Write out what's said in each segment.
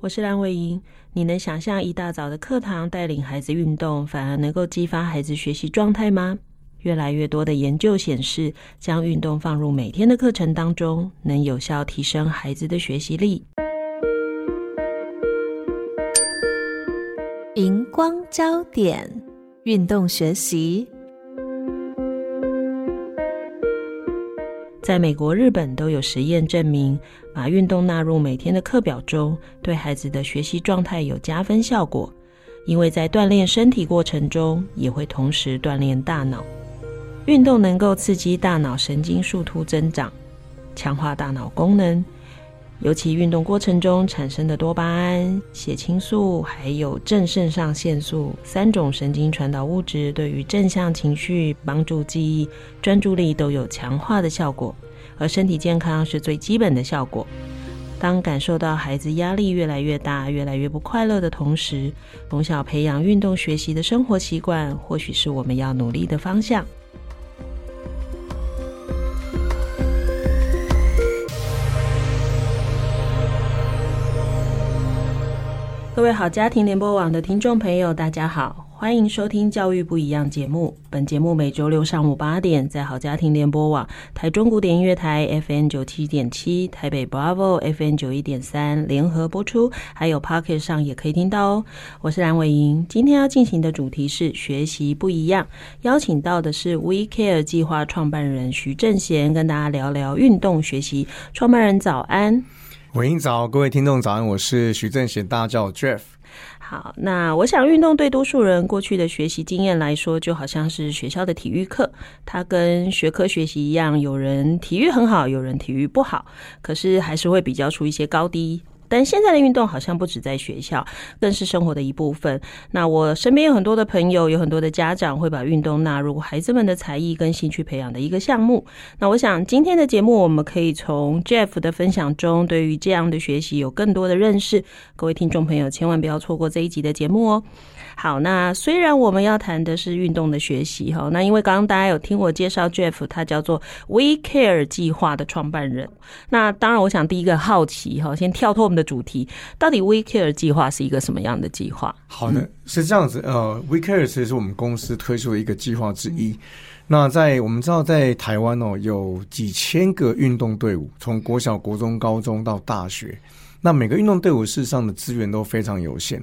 我是蓝伟莹。你能想象一大早的课堂带领孩子运动，反而能够激发孩子学习状态吗？越来越多的研究显示，将运动放入每天的课程当中，能有效提升孩子的学习力。荧光焦点，运动学习。在美国、日本都有实验证明，把运动纳入每天的课表中，对孩子的学习状态有加分效果。因为在锻炼身体过程中，也会同时锻炼大脑。运动能够刺激大脑神经树突增长，强化大脑功能。尤其运动过程中产生的多巴胺、血清素，还有正肾上腺素三种神经传导物质，对于正向情绪、帮助记忆、专注力都有强化的效果。而身体健康是最基本的效果。当感受到孩子压力越来越大、越来越不快乐的同时，从小培养运动学习的生活习惯，或许是我们要努力的方向。各位好，家庭联播网的听众朋友，大家好，欢迎收听《教育不一样》节目。本节目每周六上午八点，在好家庭联播网、台中古典音乐台 FM 九七点七、台北 Bravo FM 九一点三联合播出，还有 Pocket 上也可以听到哦。我是蓝伟莹，今天要进行的主题是学习不一样，邀请到的是 We Care 计划创办人徐正贤，跟大家聊聊运动学习。创办人早安。伟莹早，各位听众早安，我是徐正贤，大家叫我 Jeff。好，那我想运动对多数人过去的学习经验来说，就好像是学校的体育课，它跟学科学习一样，有人体育很好，有人体育不好，可是还是会比较出一些高低。但现在的运动好像不止在学校，更是生活的一部分。那我身边有很多的朋友，有很多的家长会把运动纳入孩子们的才艺跟兴趣培养的一个项目。那我想今天的节目，我们可以从 Jeff 的分享中，对于这样的学习有更多的认识。各位听众朋友，千万不要错过这一集的节目哦。好，那虽然我们要谈的是运动的学习哈，那因为刚刚大家有听我介绍 Jeff，他叫做 We Care 计划的创办人。那当然，我想第一个好奇哈，先跳脱我们的主题，到底 We Care 计划是一个什么样的计划？好的，是这样子，呃，We Care 其实是我们公司推出的一个计划之一。那在我们知道，在台湾哦，有几千个运动队伍，从国小、国中、高中到大学，那每个运动队伍事实上的资源都非常有限。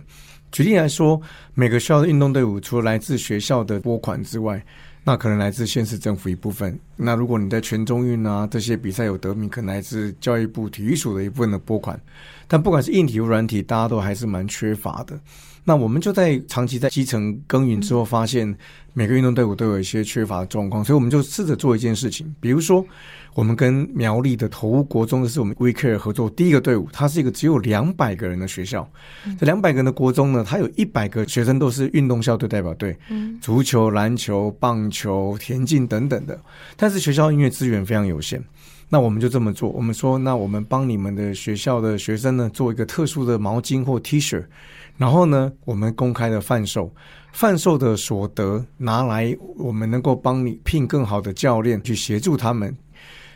举例来说，每个学校的运动队伍除了来自学校的拨款之外，那可能来自县市政府一部分。那如果你在全中运啊这些比赛有得名，可能来自教育部体育署的一部分的拨款。但不管是硬体或软体，大家都还是蛮缺乏的。那我们就在长期在基层耕耘之后，发现每个运动队伍都有一些缺乏的状况，所以我们就试着做一件事情，比如说。我们跟苗栗的头屋国中，这是我们 We Care 合作第一个队伍。它是一个只有两百个人的学校。这两百个人的国中呢，它有一百个学生都是运动校队代表队，足球、篮球、棒球、田径等等的。但是学校音乐资源非常有限，那我们就这么做。我们说，那我们帮你们的学校的学生呢，做一个特殊的毛巾或 T 恤，然后呢，我们公开的贩售，贩售的所得拿来，我们能够帮你聘更好的教练去协助他们。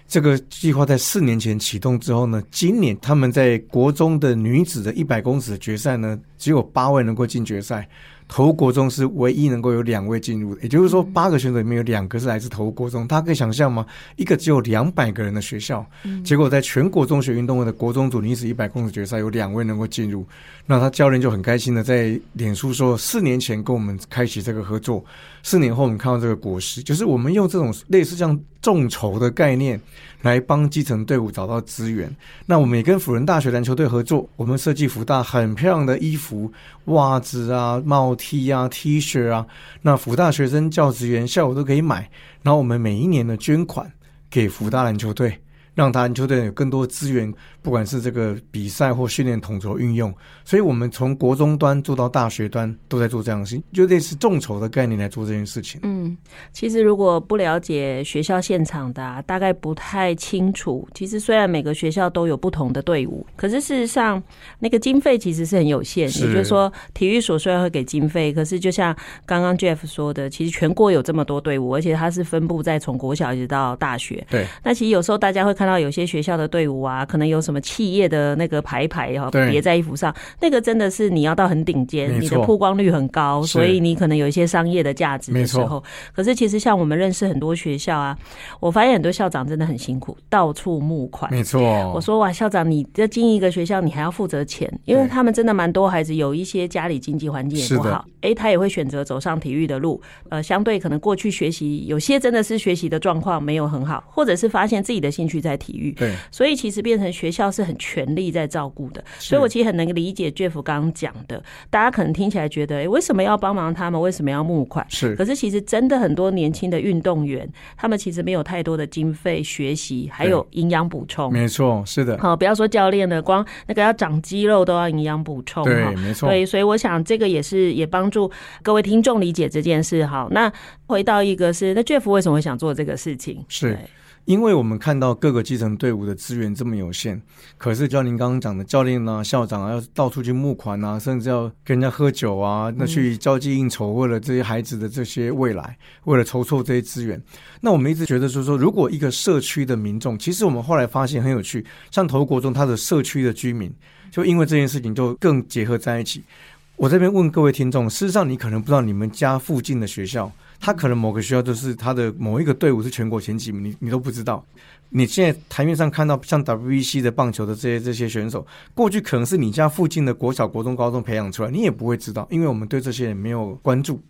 这个计划在四年前启动之后呢，今年他们在国中的女子的一百公尺决赛呢，只有八位能够进决赛。头国中是唯一能够有两位进入的，也就是说，八个选手里面有两个是来自头国中。大家可以想象吗？一个只有两百个人的学校，结果在全国中学运动会的国中组女子一百公尺决赛，有两位能够进入。那他教练就很开心的在脸书说，四年前跟我们开启这个合作，四年后我们看到这个果实，就是我们用这种类似这样众筹的概念。来帮基层队伍找到资源。那我们也跟辅仁大学篮球队合作，我们设计辅大很漂亮的衣服、袜子啊、帽 T 啊、T 恤啊。那辅大学生、教职员下午都可以买。然后我们每一年的捐款给辅大篮球队。让篮球队有更多资源，不管是这个比赛或训练统筹运用。所以，我们从国中端做到大学端，都在做这样的事情，就类似众筹的概念来做这件事情。嗯，其实如果不了解学校现场的啊，大概不太清楚。其实虽然每个学校都有不同的队伍，可是事实上那个经费其实是很有限。也就是说，体育所虽然会给经费，可是就像刚刚 Jeff 说的，其实全国有这么多队伍，而且它是分布在从国小一直到大学。对。那其实有时候大家会看到有些学校的队伍啊，可能有什么企业的那个牌牌哈别在衣服上。那个真的是你要到很顶尖，你的曝光率很高，所以你可能有一些商业的价值的时候。可是其实像我们认识很多学校啊，我发现很多校长真的很辛苦，到处募款。没错，我说哇，校长，你这经营一个学校，你还要负责钱，因为他们真的蛮多孩子有一些家里经济环境也不好，哎，他也会选择走上体育的路。呃，相对可能过去学习有些真的是学习的状况没有很好，或者是发现自己的兴趣在体育。对，所以其实变成学校是很全力在照顾的。所以我其实很能理解 Jeff 刚刚讲的，大家可能听起来觉得，哎，为什么要帮忙他们？为什么要募款？是，可是其实真的很多年轻的运动员，他们其实没有太多的经费学习，还有营养补充。没错，是的。好，不要说教练了，光那个要长肌肉都要营养补充。对，没错。对，所以我想这个也是也帮助各位听众理解这件事。好，那回到一个是，那 Jeff 为什么会想做这个事情？是。因为我们看到各个基层队伍的资源这么有限，可是像您刚刚讲的，教练啊、校长啊，要到处去募款啊，甚至要跟人家喝酒啊，那去交际应酬，为了这些孩子的这些未来，为了筹措这些资源。那我们一直觉得就是说，如果一个社区的民众，其实我们后来发现很有趣，像投国中，他的社区的居民，就因为这件事情就更结合在一起。我这边问各位听众，事实上你可能不知道，你们家附近的学校。他可能某个学校就是他的某一个队伍是全国前几名，你你都不知道。你现在台面上看到像 WBC 的棒球的这些这些选手，过去可能是你家附近的国小、国中、高中培养出来，你也不会知道，因为我们对这些人没有关注。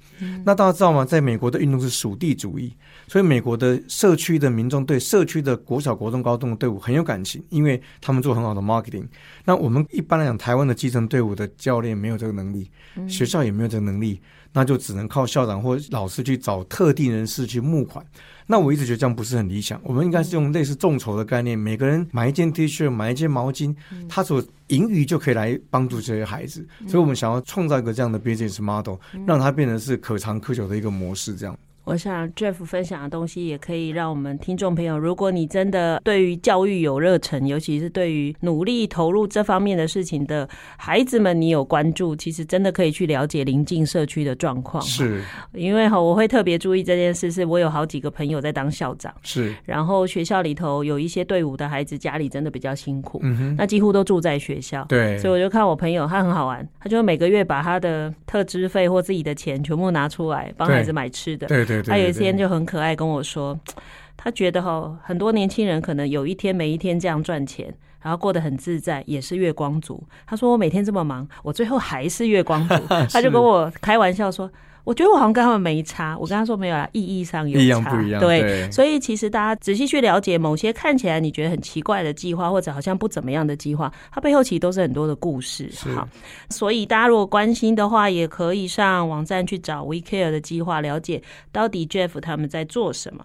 那大家知道吗？在美国的运动是属地主义，所以美国的社区的民众对社区的国小、国中、高中的队伍很有感情，因为他们做很好的 marketing。那我们一般来讲，台湾的基层队伍的教练没有这个能力，学校也没有这个能力。那就只能靠校长或老师去找特定人士去募款。那我一直觉得这样不是很理想。我们应该是用类似众筹的概念，每个人买一件 T 恤，买一件毛巾，他所盈余就可以来帮助这些孩子。所以我们想要创造一个这样的 business model，让它变成是可长可久的一个模式，这样。我想 Jeff 分享的东西也可以让我们听众朋友，如果你真的对于教育有热忱，尤其是对于努力投入这方面的事情的孩子们，你有关注，其实真的可以去了解邻近社区的状况。是，因为哈，我会特别注意这件事，是我有好几个朋友在当校长，是，然后学校里头有一些队伍的孩子家里真的比较辛苦，嗯哼，那几乎都住在学校，对，所以我就看我朋友他很好玩，他就每个月把他的特支费或自己的钱全部拿出来帮孩子买吃的，对对。他有一天就很可爱跟我说，他觉得哈，很多年轻人可能有一天没一天这样赚钱，然后过得很自在，也是月光族。他说我每天这么忙，我最后还是月光族。他就跟我开玩笑说。我觉得我好像跟他们没差，我跟他说没有啦，意义上有差，不一样。对，对，所以其实大家仔细去了解某些看起来你觉得很奇怪的计划，或者好像不怎么样的计划，它背后其实都是很多的故事。好，所以大家如果关心的话，也可以上网站去找 We Care 的计划，了解到底 Jeff 他们在做什么。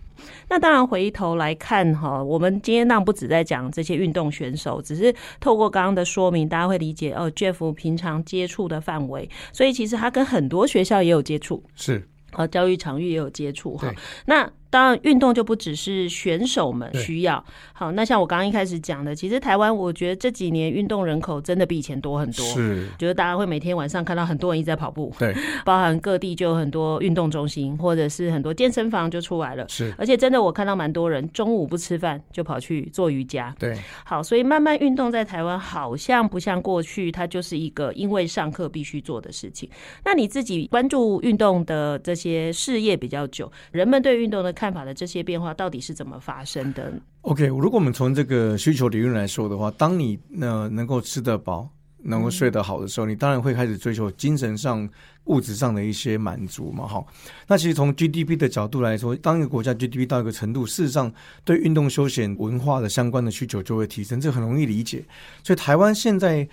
那当然，回头来看哈，我们今天当然不止在讲这些运动选手，只是透过刚刚的说明，大家会理解哦，Jeff 平常接触的范围，所以其实他跟很多学校也有接触，是，和教育场域也有接触哈。那当然，运动就不只是选手们需要。好，那像我刚刚一开始讲的，其实台湾我觉得这几年运动人口真的比以前多很多。是，觉得大家会每天晚上看到很多人一直在跑步。对，包含各地就有很多运动中心，或者是很多健身房就出来了。是，而且真的我看到蛮多人中午不吃饭就跑去做瑜伽。对，好，所以慢慢运动在台湾好像不像过去，它就是一个因为上课必须做的事情。那你自己关注运动的这些事业比较久，人们对运动的看看法的这些变化。到底是怎么发生的？OK，如果我们从这个需求理论来说的话，当你呢能够吃得饱，能够睡得好的时候，你当然会开始追求精神上、物质上的一些满足嘛。哈，那其实从 GDP 的角度来说，当一个国家 GDP 到一个程度，事实上对运动休闲文化的相关的需求就会提升，这很容易理解。所以台湾现在。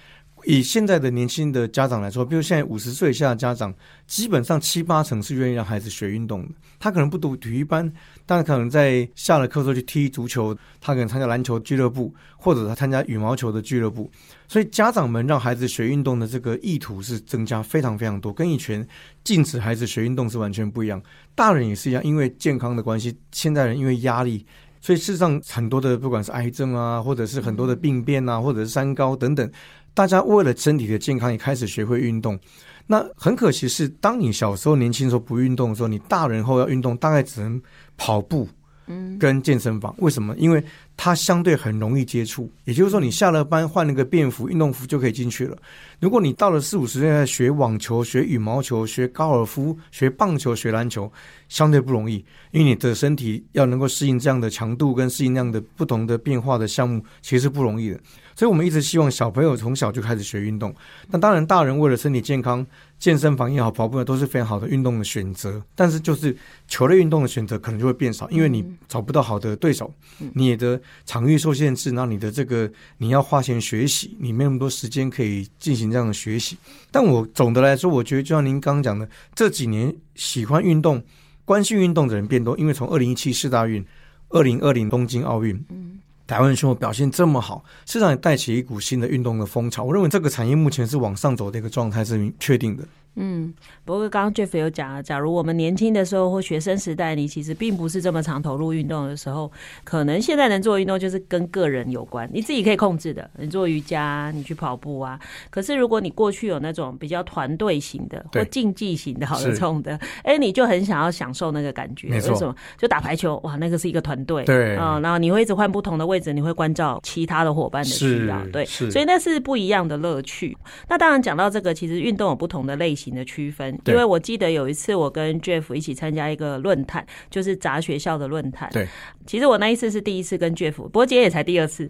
以现在的年轻的家长来说，比如现在五十岁以下的家长，基本上七八成是愿意让孩子学运动的。他可能不读体育班，但可能在下了课之后去踢足球，他可能参加篮球俱乐部，或者他参加羽毛球的俱乐部。所以家长们让孩子学运动的这个意图是增加非常非常多，跟以前禁止孩子学运动是完全不一样。大人也是一样，因为健康的关系，现代人因为压力。所以事实上，很多的不管是癌症啊，或者是很多的病变啊，或者是三高等等，大家为了身体的健康也开始学会运动。那很可惜是，当你小时候年轻的时候不运动的时候，你大人后要运动，大概只能跑步，嗯，跟健身房。为什么？因为它相对很容易接触，也就是说，你下了班换了个便服、运动服就可以进去了。如果你到了四五十岁再学网球、学羽毛球、学高尔夫、学棒球、学篮球，相对不容易，因为你的身体要能够适应这样的强度跟适应那样的不同的变化的项目，其实是不容易的。所以我们一直希望小朋友从小就开始学运动。那当然，大人为了身体健康，健身房也好，跑步也都是非常好的运动的选择。但是，就是球类运动的选择可能就会变少，因为你找不到好的对手，你的场域受限制，那你的这个你要花钱学习，你没那么多时间可以进行这样的学习。但我总的来说，我觉得就像您刚刚讲的，这几年喜欢运动、关心运动的人变多，因为从二零一七四大运、二零二零东京奥运，嗯。台湾选手表现这么好，市场也带起一股新的运动的风潮。我认为这个产业目前是往上走的一个状态是确定的。嗯，不过刚刚 Jeff 有讲了，假如我们年轻的时候或学生时代，你其实并不是这么常投入运动的时候，可能现在能做运动就是跟个人有关，你自己可以控制的，你做瑜伽，你去跑步啊。可是如果你过去有那种比较团队型的或竞技型的，好的这种的，哎，你就很想要享受那个感觉。为什么？就打排球，哇，那个是一个团队，对啊，然后你会一直换不同的位置，你会关照其他的伙伴的需要，对，所以那是不一样的乐趣。那当然讲到这个，其实运动有不同的类型。型的区分，因为我记得有一次我跟 Jeff 一起参加一个论坛，就是杂学校的论坛。对，其实我那一次是第一次跟 Jeff，伯杰也才第二次。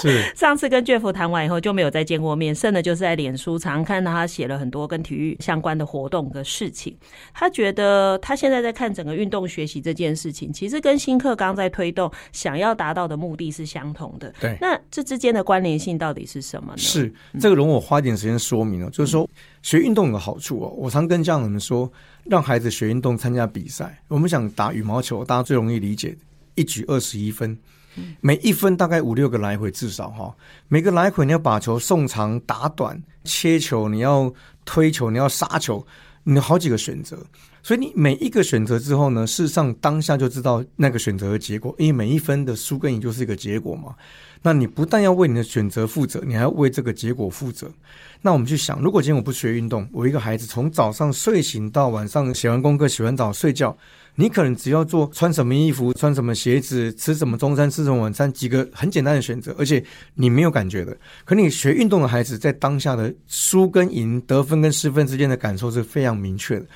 是 上次跟 Jeff 谈完以后就没有再见过面，剩的就是在脸书常看到他写了很多跟体育相关的活动的事情。他觉得他现在在看整个运动学习这件事情，其实跟新课纲在推动想要达到的目的是相同的。对，那这之间的关联性到底是什么呢？是这个容我花点时间说明了，就是说。学运动有好处哦，我常跟家长们说，让孩子学运动参加比赛。我们想打羽毛球，大家最容易理解，一局二十一分，每一分大概五六个来回，至少哈，每个来回你要把球送长、打短、切球，你要推球，你要杀球，你有好几个选择。所以你每一个选择之后呢，事实上当下就知道那个选择的结果，因为每一分的输跟赢就是一个结果嘛。那你不但要为你的选择负责，你还要为这个结果负责。那我们去想，如果今天我不学运动，我一个孩子从早上睡醒到晚上写完功课、洗完澡睡觉，你可能只要做穿什么衣服、穿什么鞋子、吃什么中餐、吃什么晚餐几个很简单的选择，而且你没有感觉的。可你学运动的孩子，在当下的输跟赢、得分跟失分之间的感受是非常明确的。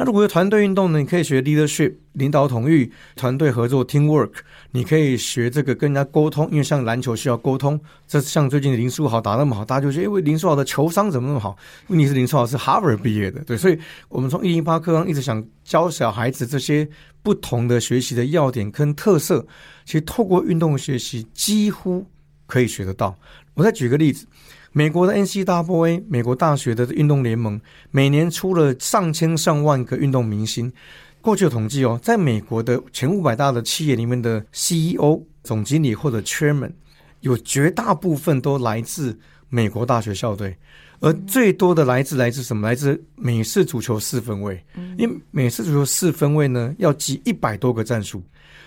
那如果有团队运动呢？你可以学 leadership 领导统御、团队合作 teamwork。你可以学这个跟人家沟通，因为像篮球需要沟通。这像最近林书豪打那么好，大家就觉得因为林书豪的球商怎么那么好？问题是林书豪是 Harvard 毕业的，对。所以我们从一零八课纲一直想教小孩子这些不同的学习的要点跟特色，其实透过运动学习几乎可以学得到。我再举个例子。美国的 NCAA 美国大学的运动联盟每年出了上千上万个运动明星。过去有统计哦，在美国的前五百大的企业里面的 CEO 总经理或者 Chairman，有绝大部分都来自美国大学校队，而最多的来自来自什么？来自美式足球四分卫。因为美式足球四分卫呢，要记一百多个战术。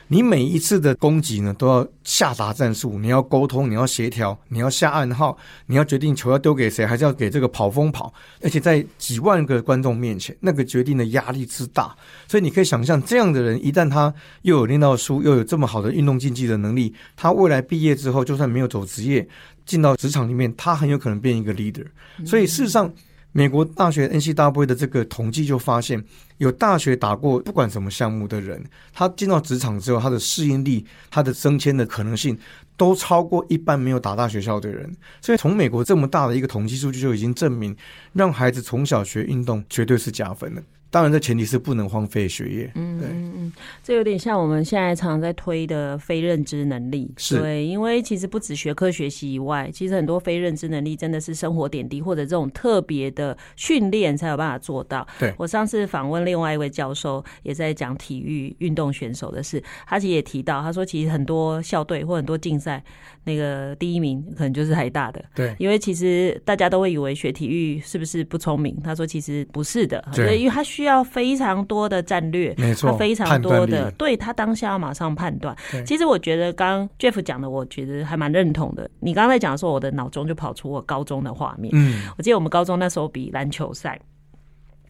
你每一次的攻击呢，都要下达战术，你要沟通，你要协调，你要下暗号，你要决定球要丢给谁，还是要给这个跑锋跑，而且在几万个观众面前，那个决定的压力之大，所以你可以想象，这样的人一旦他又有练到书，又有这么好的运动竞技的能力，他未来毕业之后，就算没有走职业，进到职场里面，他很有可能变一个 leader。所以事实上。美国大学 NCW 的这个统计就发现，有大学打过不管什么项目的人，他进到职场之后，他的适应力、他的升迁的可能性，都超过一般没有打大学校的人。所以，从美国这么大的一个统计数据就已经证明，让孩子从小学运动绝对是加分的。当然这前提是不能荒废学业。嗯嗯嗯，这有点像我们现在常常在推的非认知能力。是对，因为其实不止学科学习以外，其实很多非认知能力真的是生活点滴或者这种特别的训练才有办法做到。对，我上次访问另外一位教授，也在讲体育运动选手的事，他其实也提到，他说其实很多校队或很多竞赛，那个第一名可能就是台大的。对，因为其实大家都会以为学体育是不是不聪明？他说其实不是的，对，因为他需要非常多的战略，没错，他非常多的，对他当下要马上判断。其实我觉得刚 Jeff 讲的，我觉得还蛮认同的。你刚才讲的时候，我的脑中就跑出我高中的画面。嗯，我记得我们高中那时候比篮球赛。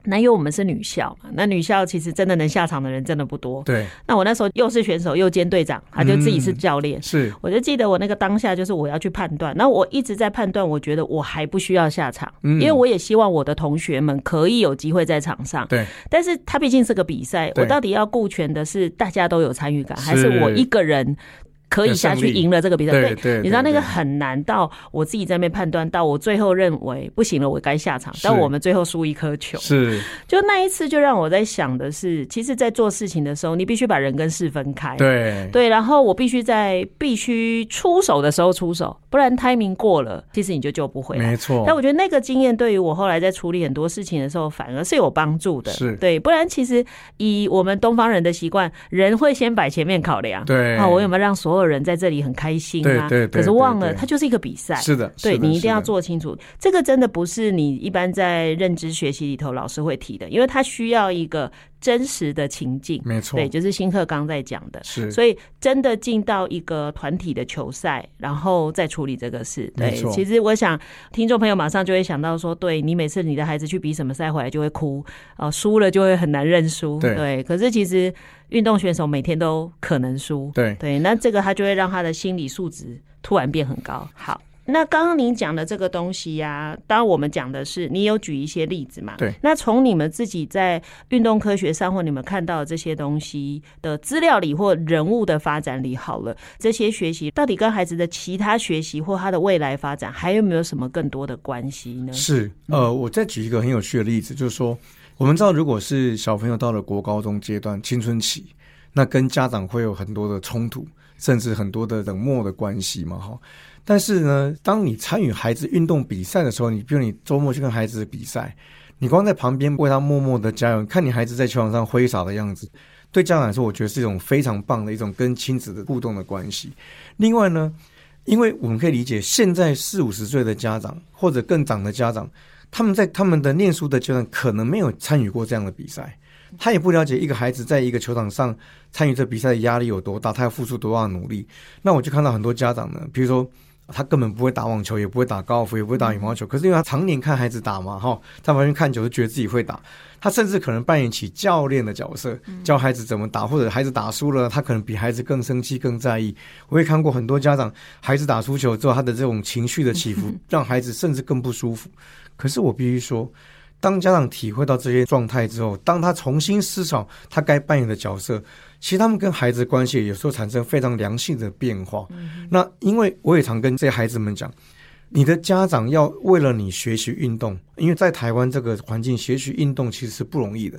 那因为我们是女校嘛，那女校其实真的能下场的人真的不多。对。那我那时候又是选手又兼队长，他就自己是教练。嗯。是。我就记得我那个当下就是我要去判断，那我一直在判断，我觉得我还不需要下场，嗯，因为我也希望我的同学们可以有机会在场上。对。但是他毕竟是个比赛，我到底要顾全的是大家都有参与感，还是我一个人？可以下去赢了这个比赛，对，对，你知道那个很难。到我自己在那边判断，到我最后认为不行了，我该下场。但我们最后输一颗球，是就那一次就让我在想的是，其实，在做事情的时候，你必须把人跟事分开。对对，然后我必须在必须出手的时候出手，不然 timing 过了，其实你就救不回来。没错。但我觉得那个经验对于我后来在处理很多事情的时候，反而是有帮助的。是对，不然其实以我们东方人的习惯，人会先摆前面考量。对啊，我有没有让所有人在这里很开心啊，对对，对，可是忘了，它就是一个比赛。是的，对，你一定要做清楚，这个真的不是你一般在认知学习里头老师会提的，因为它需要一个真实的情境。没错，对，就是新课刚在讲的。是，所以真的进到一个团体的球赛，然后再处理这个事。对，其实我想听众朋友马上就会想到说，对，你每次你的孩子去比什么赛回来就会哭，啊，输了就会很难认输。对，对，可是其实。运动选手每天都可能输，对对，那这个他就会让他的心理素质突然变很高。好，那刚刚您讲的这个东西呀、啊，当然我们讲的是你有举一些例子嘛？对。那从你们自己在运动科学上或你们看到的这些东西的资料里或人物的发展里，好了，这些学习到底跟孩子的其他学习或他的未来发展还有没有什么更多的关系呢？是，呃，我再举一个很有趣的例子，就是说。我们知道，如果是小朋友到了国高中阶段，青春期，那跟家长会有很多的冲突，甚至很多的冷漠的关系嘛，哈。但是呢，当你参与孩子运动比赛的时候，你比如你周末去跟孩子比赛，你光在旁边为他默默的加油，看你孩子在球场上挥洒的样子，对家长来说，我觉得是一种非常棒的一种跟亲子的互动的关系。另外呢，因为我们可以理解，现在四五十岁的家长或者更长的家长。他们在他们的念书的阶段，可能没有参与过这样的比赛，他也不了解一个孩子在一个球场上参与这比赛的压力有多大，他要付出多大的努力。那我就看到很多家长呢，比如说他根本不会打网球，也不会打高尔夫，也不会打羽毛球，可是因为他常年看孩子打嘛，哈，在旁边看久就觉得自己会打。他甚至可能扮演起教练的角色，教孩子怎么打，或者孩子打输了，他可能比孩子更生气、更在意。我也看过很多家长，孩子打输球之后，他的这种情绪的起伏，让孩子甚至更不舒服。可是我必须说，当家长体会到这些状态之后，当他重新思考他该扮演的角色，其实他们跟孩子关系有时候产生非常良性的变化。嗯、那因为我也常跟这些孩子们讲，你的家长要为了你学习运动，因为在台湾这个环境学习运动其实是不容易的。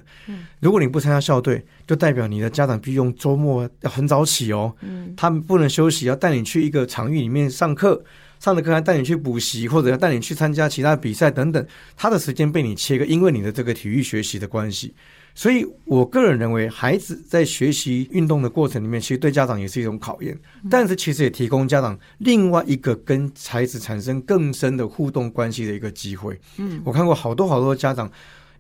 如果你不参加校队，就代表你的家长必须用周末要很早起哦，他们不能休息，要带你去一个场域里面上课。上的课还带你去补习，或者要带你去参加其他比赛等等，他的时间被你切割，因为你的这个体育学习的关系。所以我个人认为，孩子在学习运动的过程里面，其实对家长也是一种考验，但是其实也提供家长另外一个跟孩子产生更深的互动关系的一个机会。嗯，我看过好多好多家长。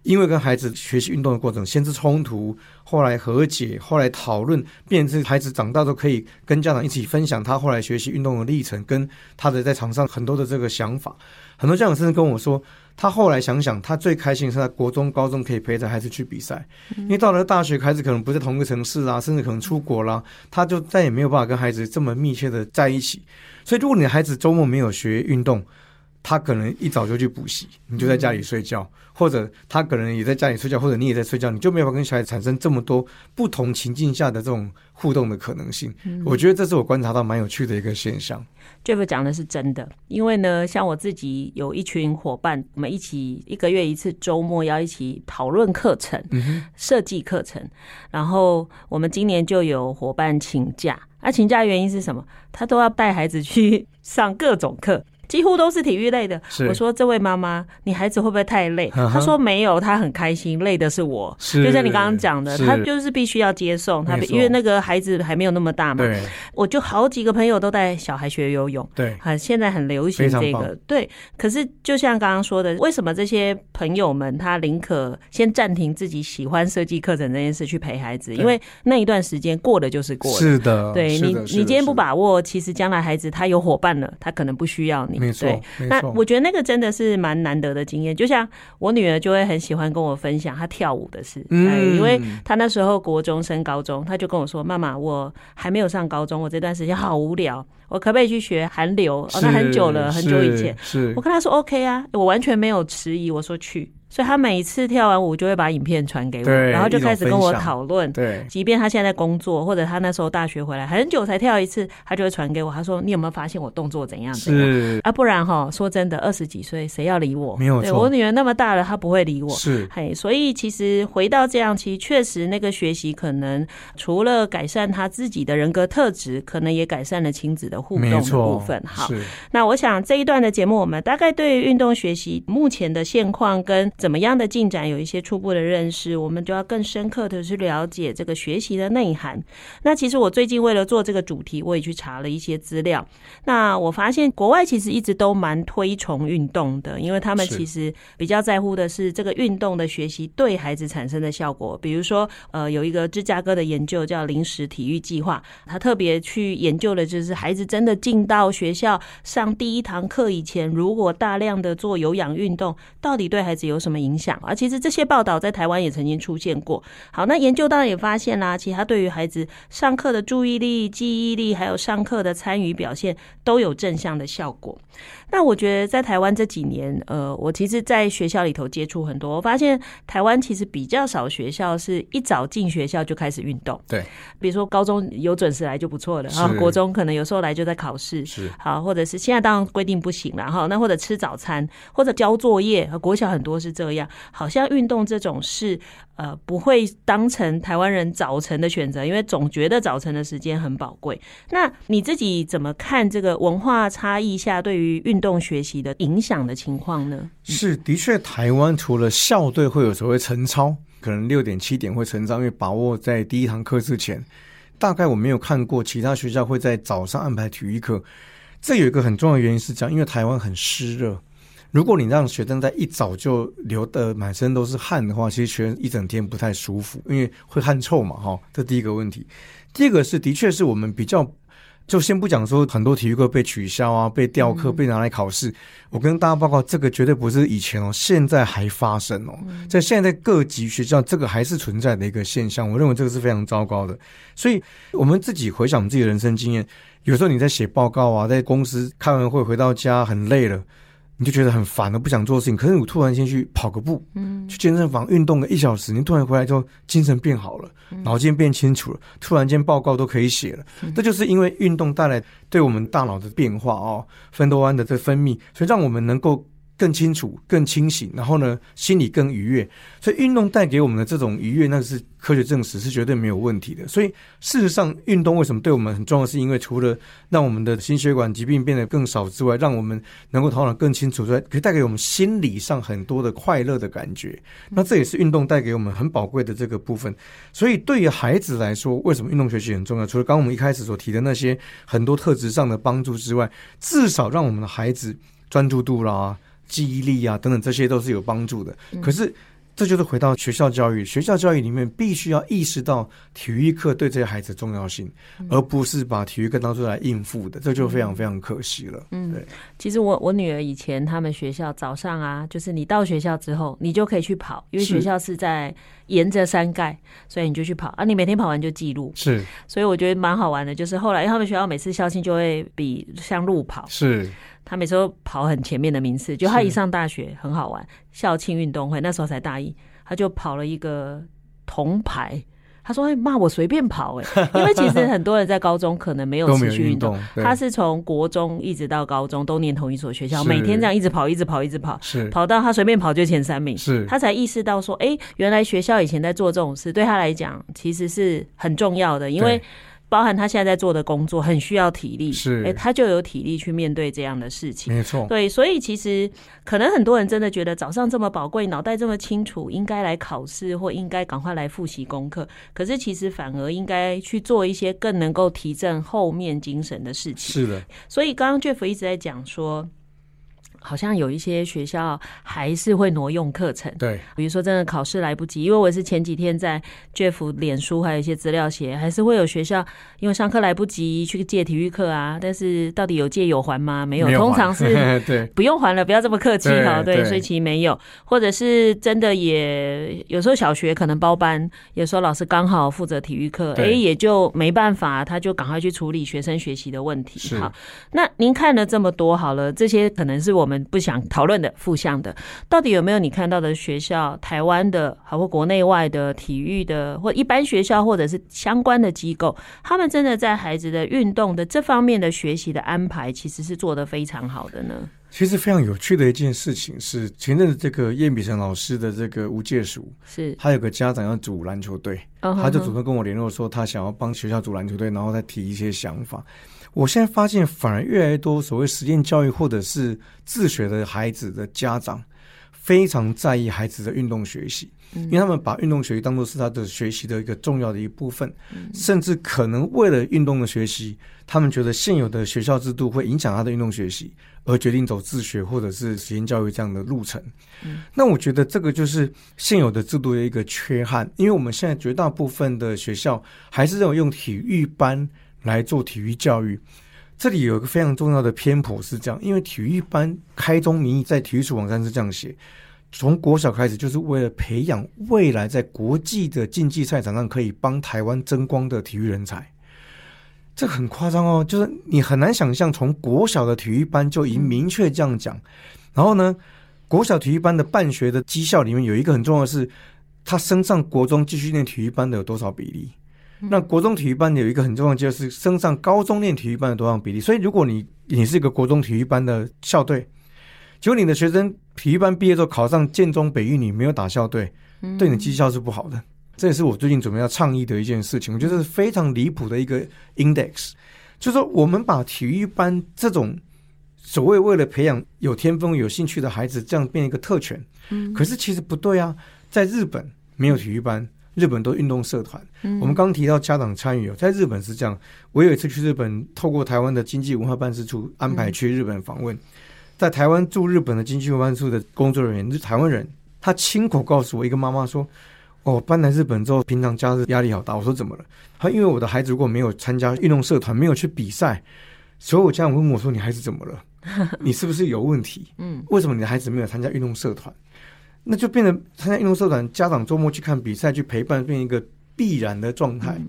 因为跟孩子学习运动的过程，先是冲突，后来和解，后来讨论，变成孩子长大都可以跟家长一起分享他后来学习运动的历程，跟他的在场上很多的这个想法。很多家长甚至跟我说，他后来想想，他最开心是在国中、高中可以陪着孩子去比赛，因为到了大学，孩子可能不在同一个城市啊，甚至可能出国啦，他就再也没有办法跟孩子这么密切的在一起。所以，如果你的孩子周末没有学运动，他可能一早就去补习，你就在家里睡觉，嗯、或者他可能也在家里睡觉，或者你也在睡觉，你就没有办法跟小孩产生这么多不同情境下的这种互动的可能性。嗯、我觉得这是我观察到蛮有趣的一个现象。Jeff 讲的是真的，因为呢，像我自己有一群伙伴，我们一起一个月一次周末要一起讨论课程、设计课程，然后我们今年就有伙伴请假，那、啊、请假原因是什么？他都要带孩子去上各种课。几乎都是体育类的。我说：“这位妈妈，你孩子会不会太累？”她说：“没有，她很开心。累的是我。”就像你刚刚讲的，她就是必须要接送她，因为那个孩子还没有那么大嘛。我就好几个朋友都带小孩学游泳。对，很现在很流行这个。对，可是就像刚刚说的，为什么这些朋友们他宁可先暂停自己喜欢设计课程这件事去陪孩子？因为那一段时间过了就是过了。是的，对你，你今天不把握，其实将来孩子他有伙伴了，他可能不需要你。没错，对，那我觉得那个真的是蛮难得的经验。就像我女儿就会很喜欢跟我分享她跳舞的事，嗯，因为她那时候国中升高中，她就跟我说：“妈妈，我还没有上高中，我这段时间好无聊，我可不可以去学韩流？哦，那很久了，很久以前。”是，我跟她说：“OK 啊，我完全没有迟疑。”我说：“去。”所以他每一次跳完舞就会把影片传给我，然后就开始跟我讨论。对，即便他现在在工作，或者他那时候大学回来很久才跳一次，他就会传给我。他说：“你有没有发现我动作怎样怎样？”是啊，不然哈，说真的，二十几岁谁要理我？没有对，我女儿那么大了，她不会理我。是，嘿，所以其实回到这样，其实确实那个学习可能除了改善他自己的人格特质，可能也改善了亲子的互动的部分。好，那我想这一段的节目，我们大概对于运动学习目前的现况跟。怎么样的进展有一些初步的认识，我们就要更深刻的去了解这个学习的内涵。那其实我最近为了做这个主题，我也去查了一些资料。那我发现国外其实一直都蛮推崇运动的，因为他们其实比较在乎的是这个运动的学习对孩子产生的效果。比如说，呃，有一个芝加哥的研究叫临时体育计划，他特别去研究的就是孩子真的进到学校上第一堂课以前，如果大量的做有氧运动，到底对孩子有什么影响啊，其实这些报道在台湾也曾经出现过。好，那研究当然也发现啦，其实他对于孩子上课的注意力、记忆力，还有上课的参与表现，都有正向的效果。那我觉得在台湾这几年，呃，我其实在学校里头接触很多，我发现台湾其实比较少学校是一早进学校就开始运动。对，比如说高中有准时来就不错了，然后国中可能有时候来就在考试，是好，或者是现在当然规定不行了哈，那或者吃早餐或者交作业，国小很多是这样，好像运动这种事。呃，不会当成台湾人早晨的选择，因为总觉得早晨的时间很宝贵。那你自己怎么看这个文化差异下对于运动学习的影响的情况呢？是，的确，台湾除了校队会有所谓晨操，可能六点七点会晨操，因为把握在第一堂课之前。大概我没有看过其他学校会在早上安排体育课。这有一个很重要的原因是这样，因为台湾很湿热。如果你让学生在一早就流得满身都是汗的话，其实学生一整天不太舒服，因为会汗臭嘛，哈。这第一个问题。第二个是，的确是我们比较，就先不讲说很多体育课被取消啊，被调课，被拿来考试。我跟大家报告，这个绝对不是以前哦，现在还发生哦，在现在各级学校，这个还是存在的一个现象。我认为这个是非常糟糕的。所以，我们自己回想我们自己的人生经验，有时候你在写报告啊，在公司开完会回到家很累了。你就觉得很烦了，不想做事情。可是你突然间去跑个步，嗯，去健身房运动个一小时，你突然回来之后精神变好了，脑筋变清楚了，突然间报告都可以写了。这就是因为运动带来对我们大脑的变化哦，芬多胺的这分泌，所以让我们能够。更清楚、更清醒，然后呢，心里更愉悦。所以运动带给我们的这种愉悦，那是科学证实是绝对没有问题的。所以事实上，运动为什么对我们很重要？是因为除了让我们的心血管疾病变得更少之外，让我们能够头脑更清楚之外，可以带给我们心理上很多的快乐的感觉。那这也是运动带给我们很宝贵的这个部分。所以对于孩子来说，为什么运动学习很重要？除了刚刚我们一开始所提的那些很多特质上的帮助之外，至少让我们的孩子专注度啦。记忆力啊，等等，这些都是有帮助的。可是，这就是回到学校教育，学校教育里面必须要意识到体育课对这些孩子的重要性，而不是把体育课当做来应付的，这就非常非常可惜了。嗯，对。其实我我女儿以前他们学校早上啊，就是你到学校之后，你就可以去跑，因为学校是在沿着山盖，所以你就去跑啊。你每天跑完就记录，是。所以我觉得蛮好玩的，就是后来因为他们学校每次校庆就会比像路跑，是。他每次都跑很前面的名次。就他一上大学很好玩，校庆运动会那时候才大一，他就跑了一个铜牌。他说：“会骂我随便跑哎，因为其实很多人在高中可能没有持续运动，他是从国中一直到高中都念同一所学校，每天这样一直跑，一直跑，一直跑，是。跑到他随便跑就前三名，是。他才意识到说，哎，原来学校以前在做这种事，对他来讲其实是很重要的，因为。”包含他现在在做的工作很需要体力，是，哎、欸，他就有体力去面对这样的事情，没错。对，所以其实可能很多人真的觉得早上这么宝贵，脑袋这么清楚，应该来考试或应该赶快来复习功课。可是其实反而应该去做一些更能够提振后面精神的事情。是的。所以刚刚 Jeff 一直在讲说。好像有一些学校还是会挪用课程，对，比如说真的考试来不及，因为我是前几天在 Jeff 脸书还有一些资料写，还是会有学校因为上课来不及去借体育课啊，但是到底有借有还吗？没有，通常是 对，不用还了，不要这么客气哈，对，所以其实没有，或者是真的也有时候小学可能包班，有时候老师刚好负责体育课，哎，也就没办法，他就赶快去处理学生学习的问题。好，那您看了这么多，好了，这些可能是我们。不想讨论的负向的，到底有没有你看到的学校，台湾的，好或国内外的体育的，或一般学校，或者是相关的机构，他们真的在孩子的运动的这方面的学习的安排，其实是做得非常好的呢？其实非常有趣的一件事情是，前阵子这个叶丙成老师的这个无界塾，是他有个家长要组篮球队，他就主动跟我联络说，他想要帮学校组篮球队，然后再提一些想法。我现在发现，反而越来越多所谓实践教育或者是自学的孩子的家长，非常在意孩子的运动学习，因为他们把运动学习当作是他的学习的一个重要的一部分，甚至可能为了运动的学习，他们觉得现有的学校制度会影响他的运动学习，而决定走自学或者是实践教育这样的路程。那我觉得这个就是现有的制度的一个缺憾，因为我们现在绝大部分的学校还是认为用体育班。来做体育教育，这里有一个非常重要的偏颇是这样，因为体育班开宗明义在体育署网站是这样写，从国小开始就是为了培养未来在国际的竞技赛场上可以帮台湾争光的体育人才，这很夸张哦，就是你很难想象从国小的体育班就已经明确这样讲，然后呢，国小体育班的办学的绩效里面有一个很重要的是，他升上国中继续念体育班的有多少比例？那国中体育班有一个很重要的就是升上高中念体育班的多少比例，所以如果你你是一个国中体育班的校队，结果你的学生体育班毕业之后考上建中北一你没有打校队，对你绩效是不好的。这也是我最近准备要倡议的一件事情，我觉得是非常离谱的一个 index，就是说我们把体育班这种所谓为了培养有天分、有兴趣的孩子这样变一个特权，可是其实不对啊，在日本没有体育班。日本都运动社团，我们刚提到家长参与哦，在日本是这样。我有一次去日本，透过台湾的经济文化办事处安排去日本访问，在台湾驻日本的经济文化办事处的工作人员是台湾人，他亲口告诉我，一个妈妈说：“哦，搬来日本之后，平常家是压力好大。”我说：“怎么了？”他因为我的孩子如果没有参加运动社团，没有去比赛，所以我家长问我说：“你孩子怎么了？你是不是有问题？嗯，为什么你的孩子没有参加运动社团？”那就变成参加运动社团，家长周末去看比赛，去陪伴，变成一个必然的状态。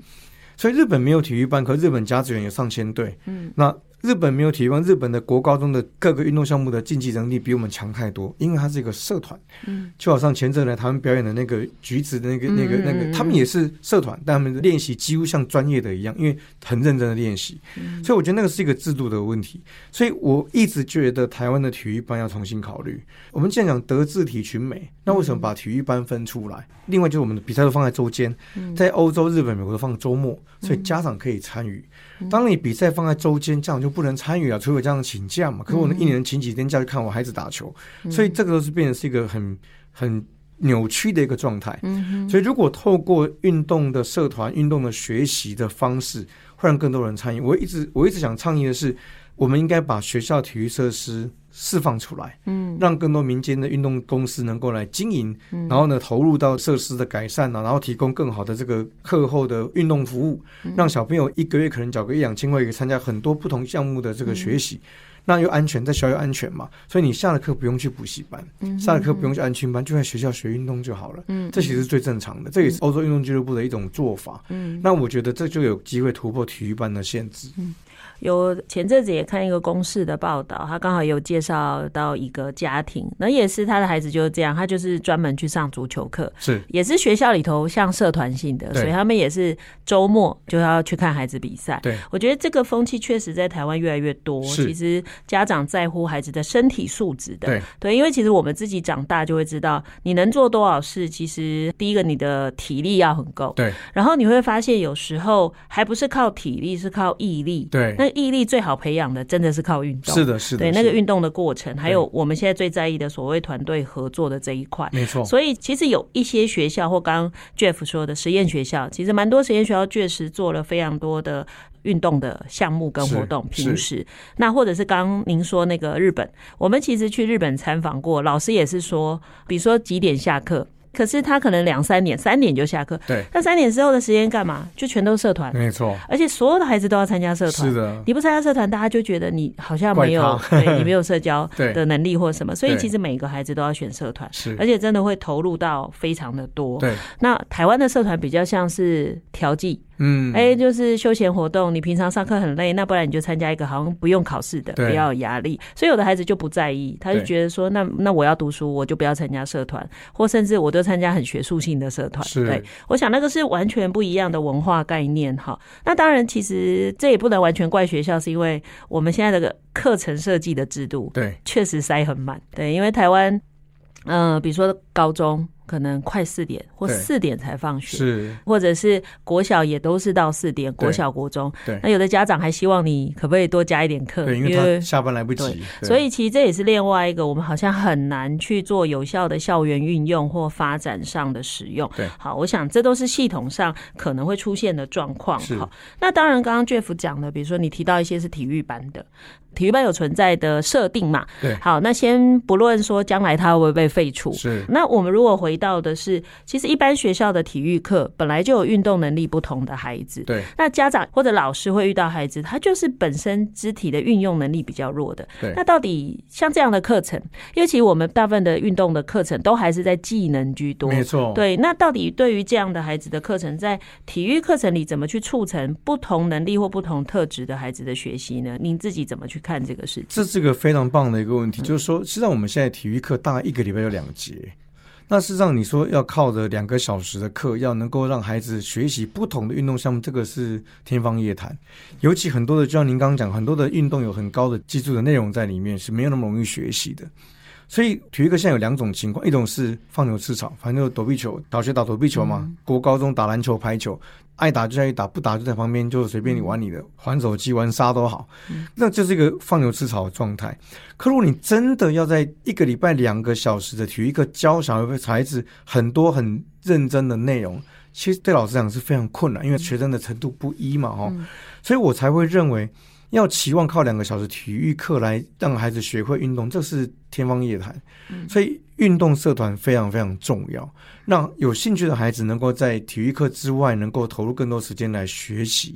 所以日本没有体育班，可日本甲子园有上千队。嗯，那。日本没有体育班，日本的国高中的各个运动项目的竞技能力比我们强太多，因为它是一个社团。嗯，就好像前阵来台湾表演的那个橘子的那个、那个、那个，他们也是社团，但他们的练习几乎像专业的一样，因为很认真的练习。所以我觉得那个是一个制度的问题。所以我一直觉得台湾的体育班要重新考虑。我们既然讲德智体群美，那为什么把体育班分出来？另外就是我们的比赛都放在周间，在欧洲、日本、美国都放周末，所以家长可以参与。当你比赛放在周间，家长就不能参与啊，除非家长请假嘛。可是我一年请几天假去看我孩子打球，所以这个都是变成是一个很很扭曲的一个状态。所以如果透过运动的社团、运动的学习的方式，会让更多人参与。我一直我一直想倡议的是，我们应该把学校体育设施。释放出来，嗯，让更多民间的运动公司能够来经营，然后呢，投入到设施的改善啊，然后提供更好的这个课后的运动服务，让小朋友一个月可能缴个一两千块，可以参加很多不同项目的这个学习，那又安全，在学校又安全嘛，所以你下了课不用去补习班，下了课不用去安亲班，就在学校学运动就好了，嗯，这其实是最正常的，这也是欧洲运动俱乐部的一种做法，嗯，那我觉得这就有机会突破体育班的限制。有前阵子也看一个公视的报道，他刚好有介绍到一个家庭，那也是他的孩子就是这样，他就是专门去上足球课，是。也是学校里头像社团性的，所以他们也是周末就要去看孩子比赛。对，我觉得这个风气确实在台湾越来越多。其实家长在乎孩子的身体素质的，对。对，因为其实我们自己长大就会知道，你能做多少事，其实第一个你的体力要很够，对，然后你会发现有时候还不是靠体力，是靠毅力，对。那毅力最好培养的，真的是靠运动。是的，是的。对，那个运动的过程，还有我们现在最在意的所谓团队合作的这一块，没错。所以其实有一些学校，或刚刚 Jeff 说的实验学校，其实蛮多实验学校确实做了非常多的运动的项目跟活动。平时，那或者是刚刚您说那个日本，我们其实去日本参访过，老师也是说，比如说几点下课。可是他可能两三点，三点就下课。对，那三点之后的时间干嘛？就全都社团。没错，而且所有的孩子都要参加社团。是的，你不参加社团，大家就觉得你好像没有，对，你没有社交的能力或什么。所以其实每个孩子都要选社团，是，而且真的会投入到非常的多。对，那台湾的社团比较像是调剂。嗯，哎、欸，就是休闲活动。你平常上课很累，那不然你就参加一个好像不用考试的，不要有压力。所以有的孩子就不在意，他就觉得说，那那我要读书，我就不要参加社团，或甚至我都参加很学术性的社团。对，我想那个是完全不一样的文化概念哈。那当然，其实这也不能完全怪学校，是因为我们现在这个课程设计的制度，对，确实塞很满。对，因为台湾，嗯、呃，比如说高中。可能快四点或四点才放学，是或者是国小也都是到四点，国小国中。对，那有的家长还希望你可不可以多加一点课，因为他下班来不及。所以其实这也是另外一个，我们好像很难去做有效的校园运用或发展上的使用。对，好，我想这都是系统上可能会出现的状况。好，那当然刚刚 Jeff 讲的，比如说你提到一些是体育班的。体育班有存在的设定嘛？对，好，那先不论说将来它会不会被废除，是。那我们如果回到的是，其实一般学校的体育课本来就有运动能力不同的孩子，对。那家长或者老师会遇到孩子，他就是本身肢体的运用能力比较弱的，对。那到底像这样的课程，尤其我们大部分的运动的课程都还是在技能居多，没错。对，那到底对于这样的孩子的课程，在体育课程里怎么去促成不同能力或不同特质的孩子的学习呢？您自己怎么去看这个事情，这是个非常棒的一个问题，就是说，实际上我们现在体育课大概一个礼拜有两节，那事实上你说要靠着两个小时的课，要能够让孩子学习不同的运动项目，这个是天方夜谭。尤其很多的，就像您刚刚讲，很多的运动有很高的技术的内容在里面，是没有那么容易学习的。所以体育课现在有两种情况，一种是放牛吃草，反正就躲避球，小学打躲避球嘛，国高中打篮球、排球。爱打就在打，不打就在旁边，就随便你玩你的，玩手机、玩沙都好，那就是一个放牛吃草的状态。可如果你真的要在一个礼拜两个小时的体育课教小孩子很多很认真的内容，其实对老师讲是非常困难，因为学生的程度不一嘛，哦，所以我才会认为。要期望靠两个小时体育课来让孩子学会运动，这是天方夜谭。所以运动社团非常非常重要，让有兴趣的孩子能够在体育课之外能够投入更多时间来学习。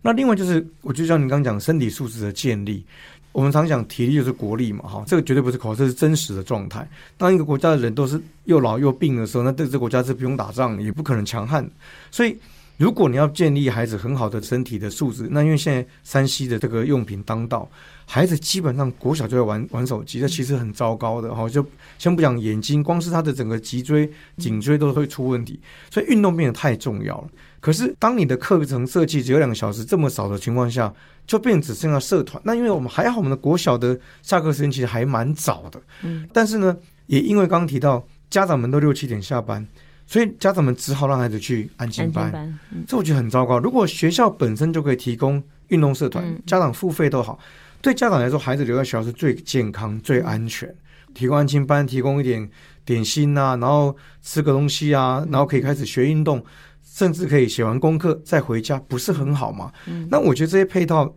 那另外就是，我就像你刚刚讲身体素质的建立，我们常讲体力就是国力嘛，哈，这个绝对不是口号，这是真实的状态。当一个国家的人都是又老又病的时候，那对这个国家是不用打仗，也不可能强悍。所以。如果你要建立孩子很好的身体的素质，那因为现在山西的这个用品当道，孩子基本上国小就要玩玩手机，这其实很糟糕的哈。就先不讲眼睛，光是他的整个脊椎、颈椎都会出问题，所以运动变得太重要了。可是当你的课程设计只有两个小时这么少的情况下，就变只剩下社团。那因为我们还好，我们的国小的下课时间其实还蛮早的，嗯，但是呢，也因为刚刚提到家长们都六七点下班。所以家长们只好让孩子去安静班，嗯、这我觉得很糟糕。如果学校本身就可以提供运动社团，嗯、家长付费都好，对家长来说，孩子留在学校是最健康、最安全。提供安心班，提供一点点心啊，然后吃个东西啊，然后可以开始学运动，甚至可以写完功课再回家，不是很好吗？嗯、那我觉得这些配套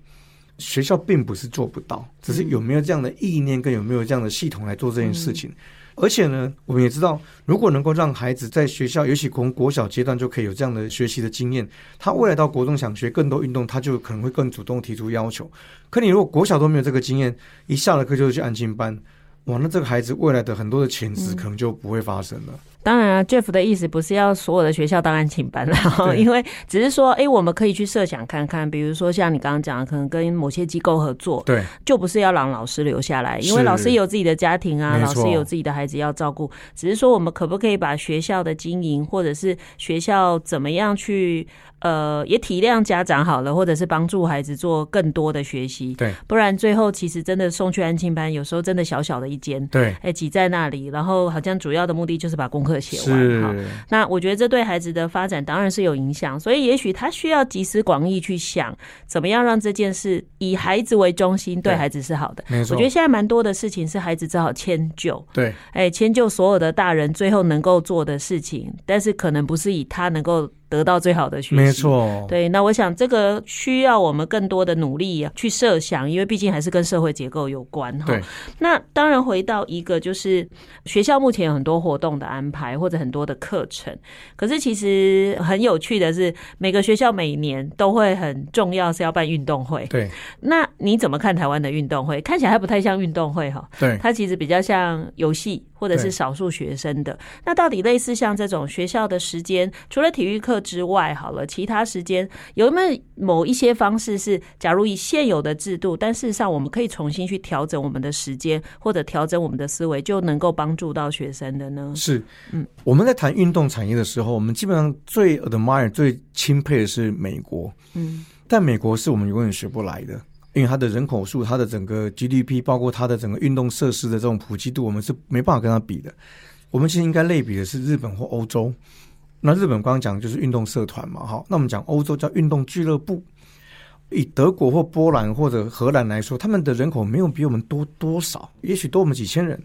学校并不是做不到，只是有没有这样的意念，跟有没有这样的系统来做这件事情。嗯而且呢，我们也知道，如果能够让孩子在学校，尤其从国小阶段就可以有这样的学习的经验，他未来到国中想学更多运动，他就可能会更主动提出要求。可你如果国小都没有这个经验，一下了课就去安静班，哇，那这个孩子未来的很多的潜质可能就不会发生了。当然啊，Jeff 的意思不是要所有的学校当安请班了，因为只是说，哎、欸，我们可以去设想看看，比如说像你刚刚讲的，可能跟某些机构合作，对，就不是要让老师留下来，因为老师有自己的家庭啊，老师有自己的孩子要照顾，只是说我们可不可以把学校的经营，或者是学校怎么样去。呃，也体谅家长好了，或者是帮助孩子做更多的学习。对，不然最后其实真的送去安亲班，有时候真的小小的一间，对，哎，挤在那里，然后好像主要的目的就是把功课写完。哈，那我觉得这对孩子的发展当然是有影响，所以也许他需要集思广益去想，怎么样让这件事以孩子为中心，对孩子是好的。没错，我觉得现在蛮多的事情是孩子只好迁就，对，哎，迁就所有的大人最后能够做的事情，但是可能不是以他能够。得到最好的学习，没错。对，那我想这个需要我们更多的努力去设想，因为毕竟还是跟社会结构有关哈。那当然回到一个就是学校目前有很多活动的安排或者很多的课程，可是其实很有趣的是，每个学校每年都会很重要是要办运动会。对。那你怎么看台湾的运动会？看起来还不太像运动会哈。对。它其实比较像游戏。或者是少数学生的，那到底类似像这种学校的时间，除了体育课之外，好了，其他时间有没有某一些方式是，假如以现有的制度，但事实上我们可以重新去调整我们的时间，或者调整我们的思维，就能够帮助到学生的呢？是，嗯，我们在谈运动产业的时候，我们基本上最 admire、最钦佩的是美国，嗯，但美国是我们永远学不来的。因为它的人口数、它的整个 GDP，包括它的整个运动设施的这种普及度，我们是没办法跟它比的。我们其实应该类比的是日本或欧洲。那日本刚刚讲就是运动社团嘛，哈。那我们讲欧洲叫运动俱乐部。以德国或波兰或者荷兰来说，他们的人口没有比我们多多少，也许多我们几千人，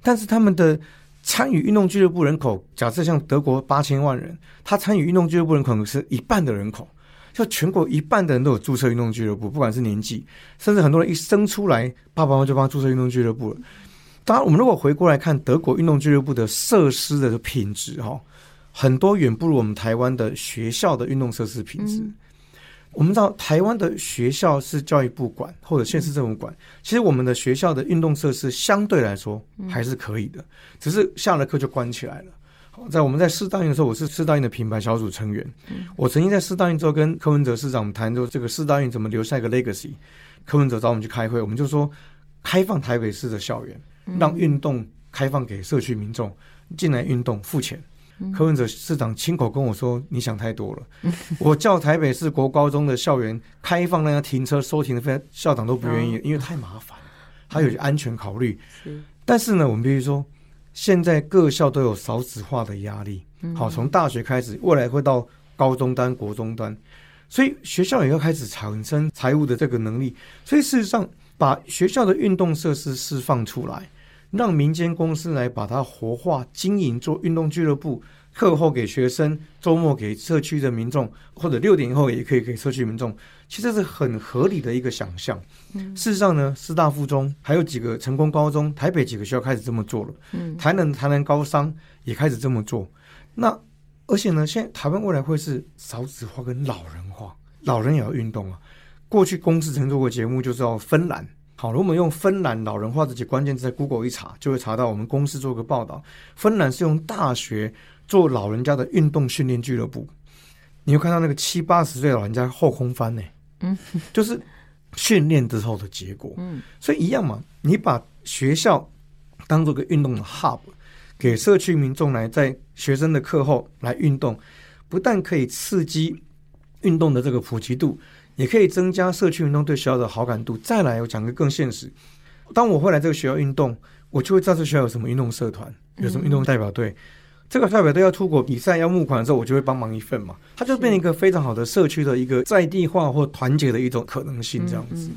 但是他们的参与运动俱乐部人口，假设像德国八千万人，他参与运动俱乐部人口是一半的人口。就全国一半的人都有注册运动俱乐部，不管是年纪，甚至很多人一生出来，爸爸妈妈就帮他注册运动俱乐部了。当然，我们如果回过来看德国运动俱乐部的设施的品质，哈，很多远不如我们台湾的学校的运动设施品质。嗯、我们知道台湾的学校是教育部管或者县市政府管，其实我们的学校的运动设施相对来说还是可以的，只是下了课就关起来了。在我们在四大运的时候，我是四大运的品牌小组成员。我曾经在四大运之后跟柯文哲市长谈，说这个四大运怎么留下一个 legacy。柯文哲找我们去开会，我们就说开放台北市的校园，让运动开放给社区民众进来运动，付钱。柯文哲市长亲口跟我说：“你想太多了。”我叫台北市国高中的校园开放，让他停车收停的费，校长都不愿意，因为太麻烦，还有安全考虑。但是呢，我们必须说。现在各校都有少子化的压力，好，从大学开始，未来会到高中端、国中端，所以学校也要开始产生财务的这个能力。所以事实上，把学校的运动设施释放出来，让民间公司来把它活化经营，做运动俱乐部。课后给学生，周末给社区的民众，或者六点以后也可以给社区民众，其实是很合理的一个想象。嗯、事实上呢，师大附中还有几个成功高中，台北几个学校开始这么做了。嗯，台南台南高商也开始这么做。那而且呢，现在台湾未来会是少子化跟老人化，老人也要运动啊。过去公司曾做过节目，就知道芬兰。好，如果我们用芬兰老人化这几关键字在 Google 一查，就会查到我们公司做个报道，芬兰是用大学。做老人家的运动训练俱乐部，你会看到那个七八十岁老人家后空翻呢，嗯，就是训练之后的结果，嗯，所以一样嘛，你把学校当做个运动的 hub，给社区民众来在学生的课后来运动，不但可以刺激运动的这个普及度，也可以增加社区运动对学校的好感度。再来，我讲个更现实，当我会来这个学校运动，我就会知道这学校有什么运动社团，有什么运动代表队。这个代表队要出国比赛要募款的时候，我就会帮忙一份嘛，它就变成一个非常好的社区的一个在地化或团结的一种可能性，这样子，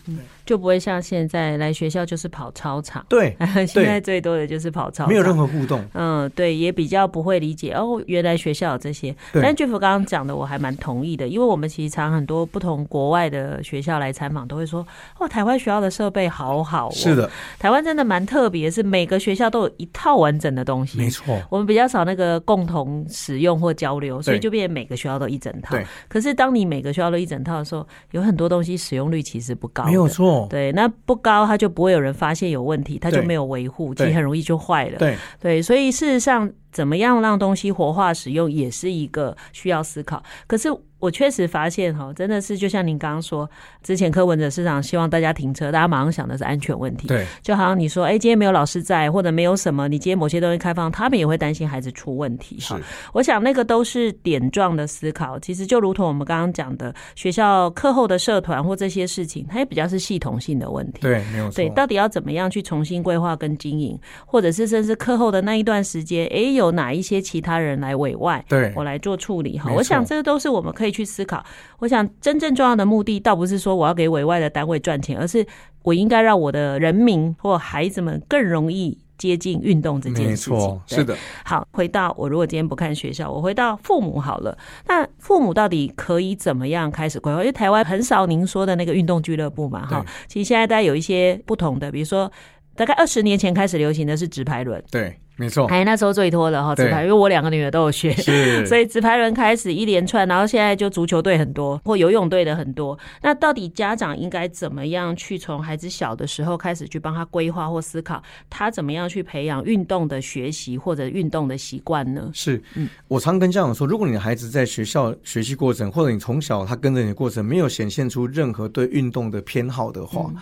就不会像现在来学校就是跑操场，对，现在最多的就是跑操场，没有任何互动，嗯，对，也比较不会理解哦，原来学校有这些。但 Jeff 刚刚讲的我还蛮同意的，因为我们其实常很多不同国外的学校来参访，都会说哦，台湾学校的设备好好，哦。是的，台湾真的蛮特别，是每个学校都有一套完整的东西，没错，我们比较少那个。呃，共同使用或交流，所以就变成每个学校都一整套。对。可是当你每个学校都一整套的时候，有很多东西使用率其实不高。没有错。对，那不高，它就不会有人发现有问题，它就没有维护，其实很容易就坏了。对。对，所以事实上，怎么样让东西活化使用，也是一个需要思考。可是。我确实发现哈，真的是就像您刚刚说，之前柯文哲市长希望大家停车，大家马上想的是安全问题。对，就好像你说，哎，今天没有老师在，或者没有什么，你今天某些东西开放，他们也会担心孩子出问题。是，我想那个都是点状的思考。其实就如同我们刚刚讲的，学校课后的社团或这些事情，它也比较是系统性的问题。对，没有错。对，到底要怎么样去重新规划跟经营，或者是甚至课后的那一段时间，哎，有哪一些其他人来委外，对我来做处理。哈，我想这个都是我们可以去思考。我想，真正重要的目的，倒不是说我要给委外的单位赚钱，而是我应该让我的人民或孩子们更容易接近运动这件事情。没错，是的。好，回到我如果今天不看学校，我回到父母好了。那父母到底可以怎么样开始规划？因为台湾很少您说的那个运动俱乐部嘛，哈。其实现在大家有一些不同的，比如说，大概二十年前开始流行的是直排轮。对。没错，哎，那时候最多的哈，直排，因为我两个女儿都有学，是，所以直排轮开始一连串，然后现在就足球队很多，或游泳队的很多。那到底家长应该怎么样去从孩子小的时候开始去帮他规划或思考，他怎么样去培养运动的学习或者运动的习惯呢？是，嗯，我常跟家长说，如果你的孩子在学校学习过程，或者你从小他跟着你的过程，没有显现出任何对运动的偏好的话，嗯，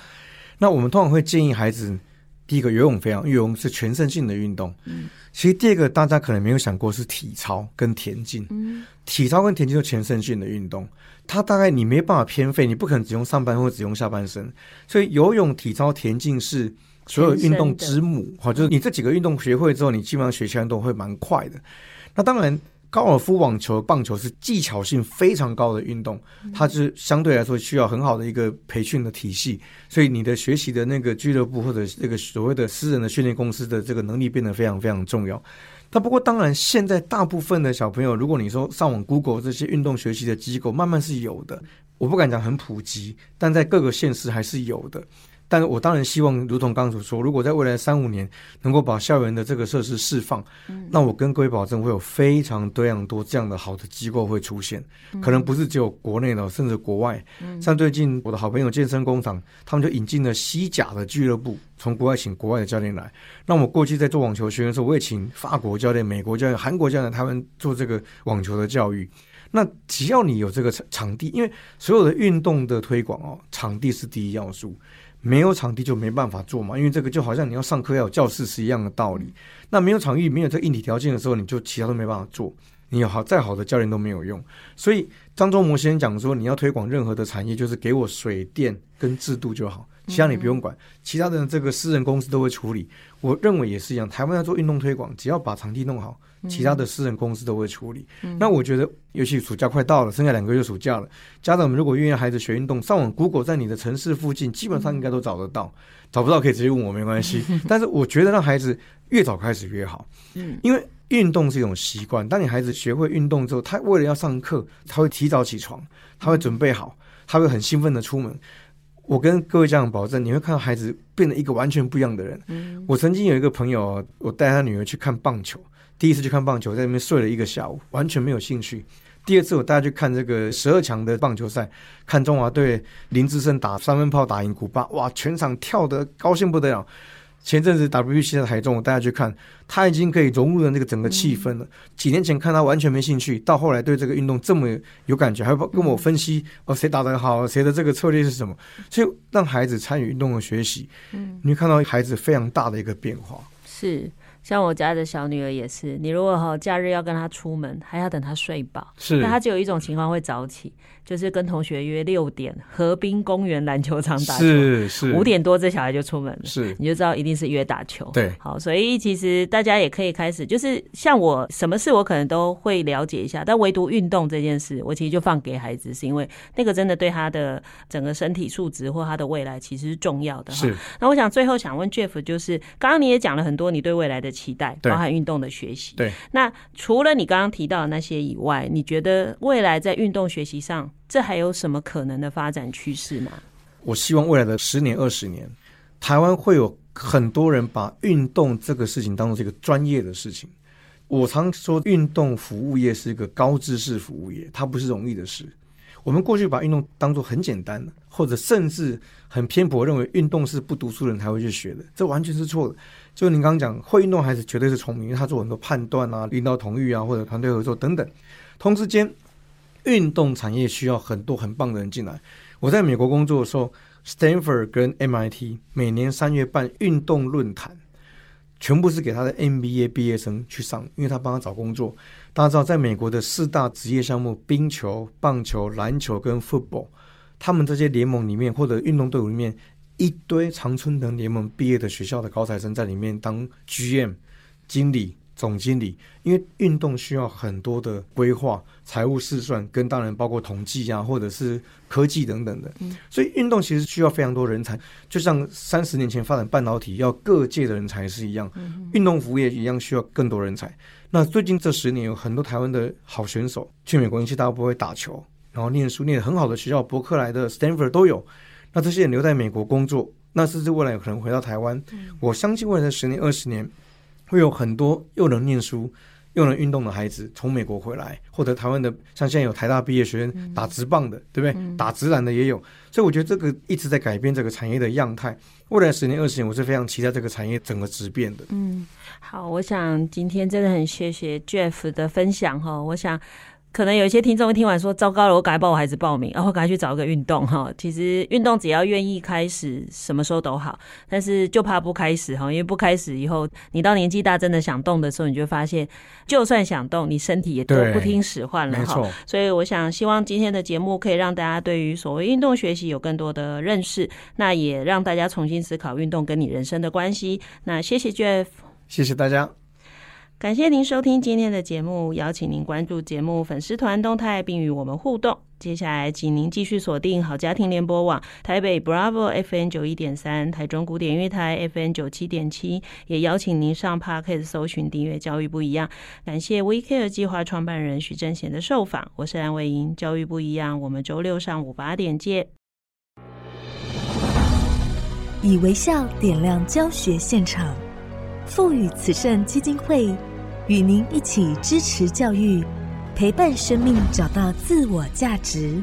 那我们通常会建议孩子。第一个游泳非常，游泳是全身性的运动。嗯，其实第二个大家可能没有想过是体操跟田径。嗯，体操跟田径是全身性的运动，它大概你没办法偏废，你不可能只用上半身或只用下半身。所以游泳、体操、田径是所有运动之母。好，就是你这几个运动学会之后，你基本上学其他运动会蛮快的。那当然。高尔夫、网球、棒球是技巧性非常高的运动，它是相对来说需要很好的一个培训的体系，所以你的学习的那个俱乐部或者那个所谓的私人的训练公司的这个能力变得非常非常重要。但不过，当然现在大部分的小朋友，如果你说上网 Google 这些运动学习的机构，慢慢是有的，我不敢讲很普及，但在各个县市还是有的。但是我当然希望，如同刚刚所说，如果在未来三五年能够把校园的这个设施释放，嗯，那我跟各位保证，会有非常多样多这样的好的机构会出现，嗯，可能不是只有国内的，甚至国外。嗯，像最近我的好朋友健身工厂，他们就引进了西甲的俱乐部，从国外请国外的教练来。那我过去在做网球学员的时候，我也请法国教练、美国教练、韩国教练，他们做这个网球的教育。那只要你有这个场场地，因为所有的运动的推广哦，场地是第一要素。没有场地就没办法做嘛，因为这个就好像你要上课要有教室是一样的道理。那没有场域、没有这硬体条件的时候，你就其他都没办法做。你有好再好的教练都没有用。所以张忠谋先生讲说，你要推广任何的产业，就是给我水电跟制度就好，其他你不用管，其他的这个私人公司都会处理。我认为也是一样，台湾要做运动推广，只要把场地弄好。其他的私人公司都会处理。嗯、那我觉得，尤其暑假快到了，剩下两个月暑假了，家长们如果愿意孩子学运动，上网 Google 在你的城市附近，基本上应该都找得到。找不到可以直接问我，没关系。但是我觉得让孩子越早开始越好。嗯，因为运动是一种习惯。当你孩子学会运动之后，他为了要上课，他会提早起床，他会准备好，他会很兴奋的出门。我跟各位家长保证，你会看到孩子变得一个完全不一样的人。嗯，我曾经有一个朋友，我带他女儿去看棒球。第一次去看棒球，在那边睡了一个下午，完全没有兴趣。第二次我带他去看这个十二强的棒球赛，看中华队林志胜打三分炮打赢古巴，哇，全场跳得高兴不得了。前阵子 WBC 在台中，我带他去看，他已经可以融入了那个整个气氛了。几年前看他完全没兴趣，到后来对这个运动这么有感觉，还会跟我分析哦，谁打得好，谁的这个策略是什么，所以让孩子参与运动的学习，嗯，你会看到孩子非常大的一个变化，是。像我家的小女儿也是，你如果哈假日要跟她出门，还要等她睡饱，是，那她就有一种情况会早起。就是跟同学约六点河滨公园篮球场打球，是是五点多这小孩就出门了，是你就知道一定是约打球。对，好，所以其实大家也可以开始，就是像我什么事我可能都会了解一下，但唯独运动这件事，我其实就放给孩子，是因为那个真的对他的整个身体素质或他的未来其实是重要的。是，那我想最后想问 Jeff，就是刚刚你也讲了很多你对未来的期待，包含运动的学习。对，那除了你刚刚提到的那些以外，你觉得未来在运动学习上？这还有什么可能的发展趋势吗？我希望未来的十年、二十年，台湾会有很多人把运动这个事情当做是一个专业的事情。我常说，运动服务业是一个高知识服务业，它不是容易的事。我们过去把运动当做很简单的，或者甚至很偏颇，认为运动是不读书的人才会去学的，这完全是错的。就您刚刚讲，会运动孩子绝对是聪明，因为他做很多判断啊、领导同意啊，或者团队合作等等。同时间，运动产业需要很多很棒的人进来。我在美国工作的时候，Stanford 跟 MIT 每年三月办运动论坛，全部是给他的 MBA 毕业生去上，因为他帮他找工作。大家知道，在美国的四大职业项目——冰球、棒球、篮球跟 Football，他们这些联盟里面或者运动队伍里面，一堆常春藤联盟毕业的学校的高材生在里面当 GM 经理。总经理，因为运动需要很多的规划、财务试算，跟当然包括统计啊，或者是科技等等的。所以运动其实需要非常多人才，就像三十年前发展半导体要各界的人才是一样，运动服务业一样需要更多人才。那最近这十年有很多台湾的好选手去美国英系大学打球，然后念书念得很好的学校，伯克莱的、Stanford 都有。那这些人留在美国工作，那甚至未来有可能回到台湾。我相信未来的十年、二十年。会有很多又能念书又能运动的孩子从美国回来，或者台湾的像现在有台大毕业学生打直棒的，嗯、对不对？打直篮的也有，所以我觉得这个一直在改变这个产业的样态。未来十年、二十年，我是非常期待这个产业整个质变的。嗯，好，我想今天真的很谢谢 Jeff 的分享哈，我想。可能有一些听众会听完说：“糟糕了，我赶快帮我孩子报名，然后赶快去找一个运动哈。”其实运动只要愿意开始，什么时候都好。但是就怕不开始哈，因为不开始以后，你到年纪大真的想动的时候，你就发现，就算想动，你身体也都不听使唤了哈。所以我想，希望今天的节目可以让大家对于所谓运动学习有更多的认识，那也让大家重新思考运动跟你人生的关系。那谢谢 Jeff，谢谢大家。感谢您收听今天的节目，邀请您关注节目粉丝团动态，并与我们互动。接下来，请您继续锁定好家庭联播网台北 Bravo F N 九一点三、台中古典乐台 F N 九七点七，也邀请您上 Podcast 搜寻订阅教育不一样。感谢 We Care 计划创办人许正贤的受访，我是安伟莹，教育不一样，我们周六上午八点见。以微笑点亮教学现场，赋予慈善基金会。与您一起支持教育，陪伴生命找到自我价值。